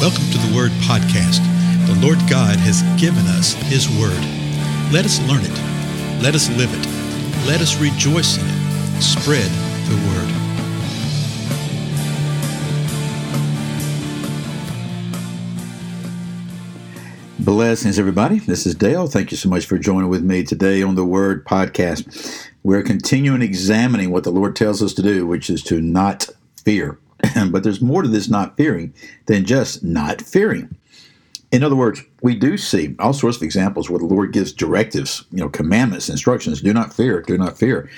Welcome to the Word Podcast. The Lord God has given us His Word. Let us learn it. Let us live it. Let us rejoice in it. Spread the Word. Blessings, everybody. This is Dale. Thank you so much for joining with me today on the Word Podcast. We're continuing examining what the Lord tells us to do, which is to not fear. but there's more to this not fearing than just not fearing. In other words, we do see all sorts of examples where the Lord gives directives, you know, commandments, instructions. Do not fear, do not fear.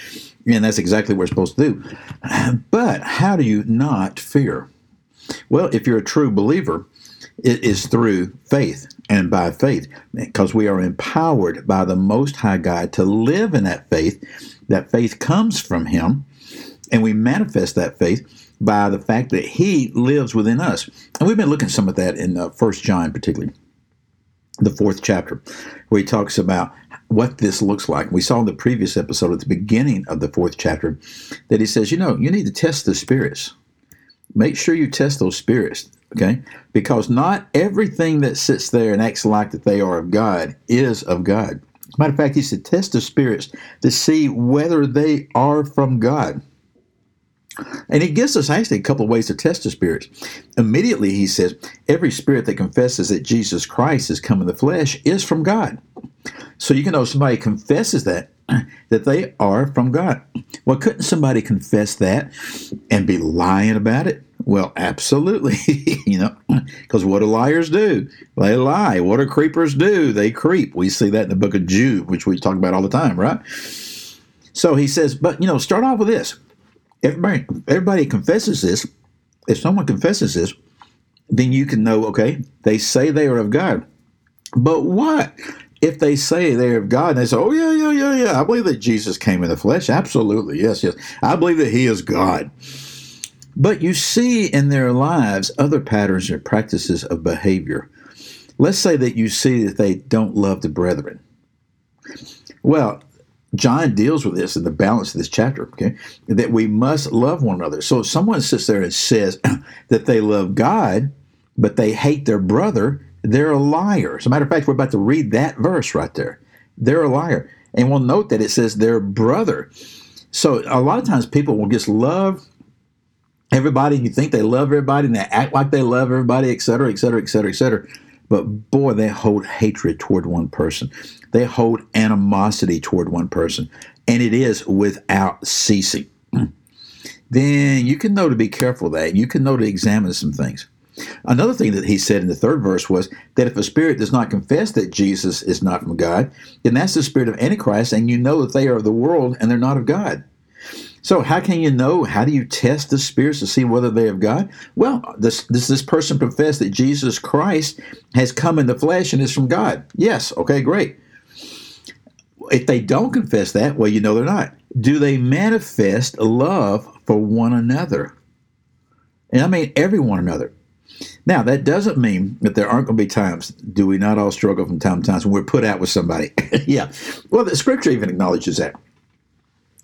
And that's exactly what we're supposed to do. But how do you not fear? Well, if you're a true believer, it is through faith and by faith, because we are empowered by the Most High God to live in that faith. That faith comes from Him, and we manifest that faith by the fact that He lives within us. And we've been looking some of that in uh, First John, particularly the fourth chapter, where he talks about what this looks like. We saw in the previous episode at the beginning of the fourth chapter that he says, you know, you need to test the spirits. Make sure you test those spirits, okay? Because not everything that sits there and acts like that they are of God is of God. Matter of fact, he said, test the spirits to see whether they are from God. And he gives us actually a couple ways to test the spirits. Immediately, he says, every spirit that confesses that Jesus Christ has come in the flesh is from God. So you can know somebody confesses that, that they are from God. Well, couldn't somebody confess that and be lying about it? Well, absolutely. you know, because what do liars do? They lie. What do creepers do? They creep. We see that in the book of Jude, which we talk about all the time, right? So he says, but you know, start off with this everybody everybody confesses this. If someone confesses this, then you can know, okay, they say they are of God. But what if they say they're of God and they say, oh, yeah, yeah, yeah, yeah, I believe that Jesus came in the flesh? Absolutely. Yes, yes. I believe that he is God. But you see in their lives other patterns or practices of behavior. Let's say that you see that they don't love the brethren. Well, John deals with this in the balance of this chapter, okay? That we must love one another. So if someone sits there and says that they love God, but they hate their brother, they're a liar. As a matter of fact, we're about to read that verse right there. They're a liar. And we'll note that it says their brother. So a lot of times people will just love everybody, you think they love everybody, and they act like they love everybody, et cetera, et cetera, et cetera, et cetera. But boy, they hold hatred toward one person. They hold animosity toward one person, and it is without ceasing. then you can know to be careful that. You can know to examine some things. Another thing that he said in the third verse was that if a spirit does not confess that Jesus is not from God, then that's the spirit of Antichrist, and you know that they are of the world and they're not of God. So, how can you know? How do you test the spirits to see whether they have God? Well, does, does this person profess that Jesus Christ has come in the flesh and is from God? Yes. Okay, great. If they don't confess that, well, you know they're not. Do they manifest love for one another? And I mean every one another. Now, that doesn't mean that there aren't going to be times, do we not all struggle from time to time when we're put out with somebody? yeah. Well, the scripture even acknowledges that.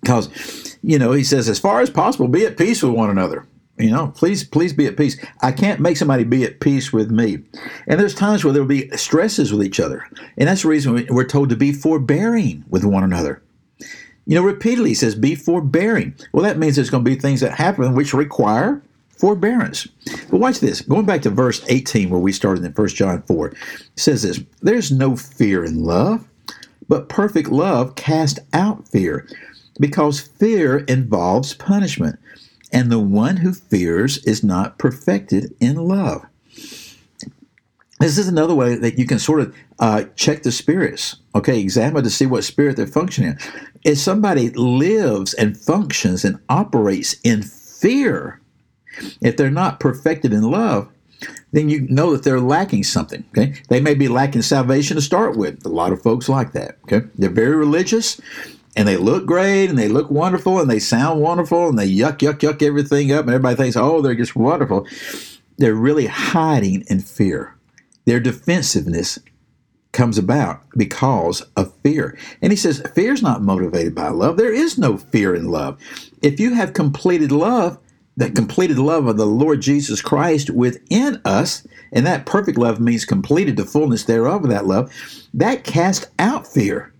Because you know, he says, as far as possible, be at peace with one another. You know, please, please be at peace. I can't make somebody be at peace with me. And there's times where there will be stresses with each other. And that's the reason we're told to be forbearing with one another. You know, repeatedly he says, be forbearing. Well, that means there's going to be things that happen which require forbearance. But watch this. Going back to verse 18, where we started in 1 John 4, says this There's no fear in love, but perfect love casts out fear because fear involves punishment, and the one who fears is not perfected in love. This is another way that you can sort of uh, check the spirits, okay? Examine to see what spirit they're functioning in. If somebody lives and functions and operates in fear, if they're not perfected in love, then you know that they're lacking something. Okay, they may be lacking salvation to start with. A lot of folks like that. Okay, they're very religious, and they look great and they look wonderful and they sound wonderful and they yuck, yuck, yuck everything up and everybody thinks, oh, they're just wonderful. They're really hiding in fear. Their defensiveness comes about because of fear. And he says, fear is not motivated by love. There is no fear in love. If you have completed love, that completed love of the Lord Jesus Christ within us, and that perfect love means completed the fullness thereof of that love, that cast out fear.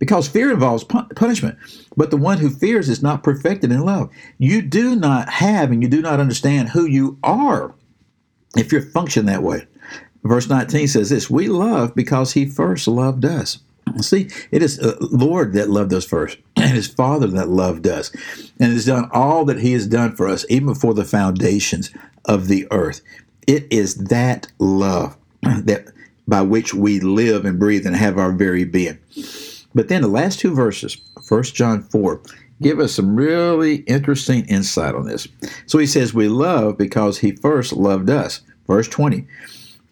Because fear involves punishment. But the one who fears is not perfected in love. You do not have and you do not understand who you are if you function that way. Verse 19 says this We love because he first loved us. See, it is uh, Lord that loved us first, and His Father that loved us, and has done all that He has done for us, even before the foundations of the earth. It is that love that by which we live and breathe and have our very being. But then the last two verses, 1 John 4, give us some really interesting insight on this. So he says, We love because he first loved us. Verse 20.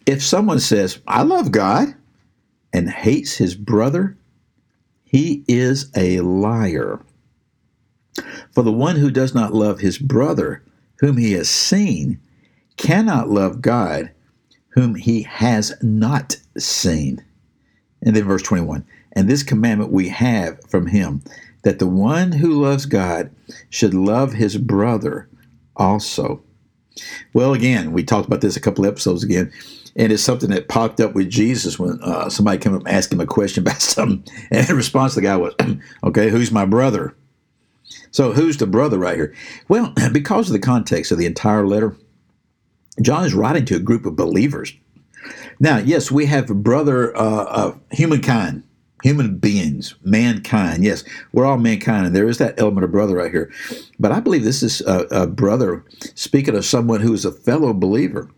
If someone says, I love God, and hates his brother, he is a liar. For the one who does not love his brother, whom he has seen, cannot love God, whom he has not seen. And then verse 21 And this commandment we have from him, that the one who loves God should love his brother also. Well, again, we talked about this a couple episodes again and it's something that popped up with Jesus when uh, somebody came up and asked him a question about something, and the response the guy was, "Okay, who's my brother?" So who's the brother right here? Well, because of the context of the entire letter, John is writing to a group of believers. Now, yes, we have brother uh, of humankind, human beings, mankind. Yes, we're all mankind, and there is that element of brother right here. But I believe this is a, a brother speaking of someone who is a fellow believer.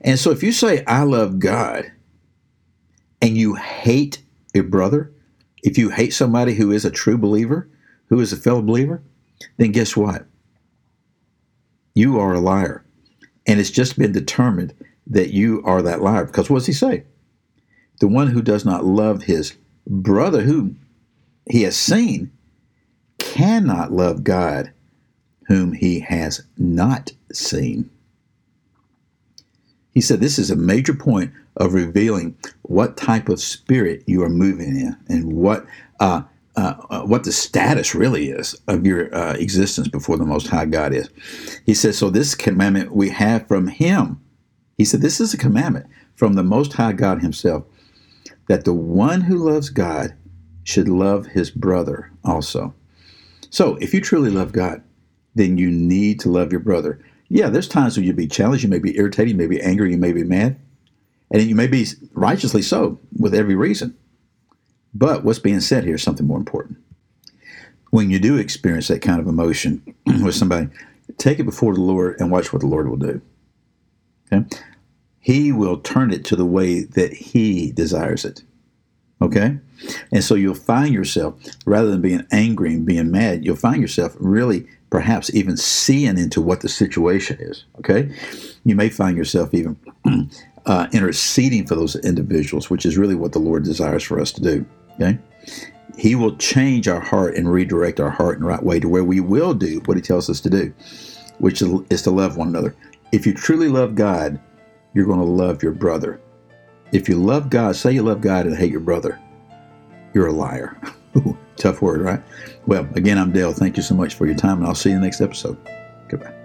And so if you say, I love God, and you hate a brother, if you hate somebody who is a true believer, who is a fellow believer, then guess what? You are a liar. And it's just been determined that you are that liar. Because what does he say? The one who does not love his brother, whom he has seen, cannot love God, whom he has not seen. He said this is a major point of revealing what type of spirit you are moving in and what uh, uh, uh, what the status really is of your uh, existence before the Most High God is. He says, So this commandment we have from Him. He said, This is a commandment from the Most High God Himself that the one who loves God should love his brother also. So if you truly love God, then you need to love your brother yeah, there's times when you'll be challenged, you may be irritated, you may be angry, you may be mad, and you may be righteously so with every reason. But what's being said here is something more important. When you do experience that kind of emotion with somebody, take it before the Lord and watch what the Lord will do. Okay? He will turn it to the way that He desires it. Okay? And so you'll find yourself, rather than being angry and being mad, you'll find yourself really perhaps even seeing into what the situation is. Okay, you may find yourself even uh, interceding for those individuals, which is really what the Lord desires for us to do. Okay, He will change our heart and redirect our heart in the right way to where we will do what He tells us to do, which is to love one another. If you truly love God, you're going to love your brother. If you love God, say you love God and hate your brother, you're a liar. Tough word, right? Well, again, I'm Dale. Thank you so much for your time, and I'll see you in the next episode. Goodbye.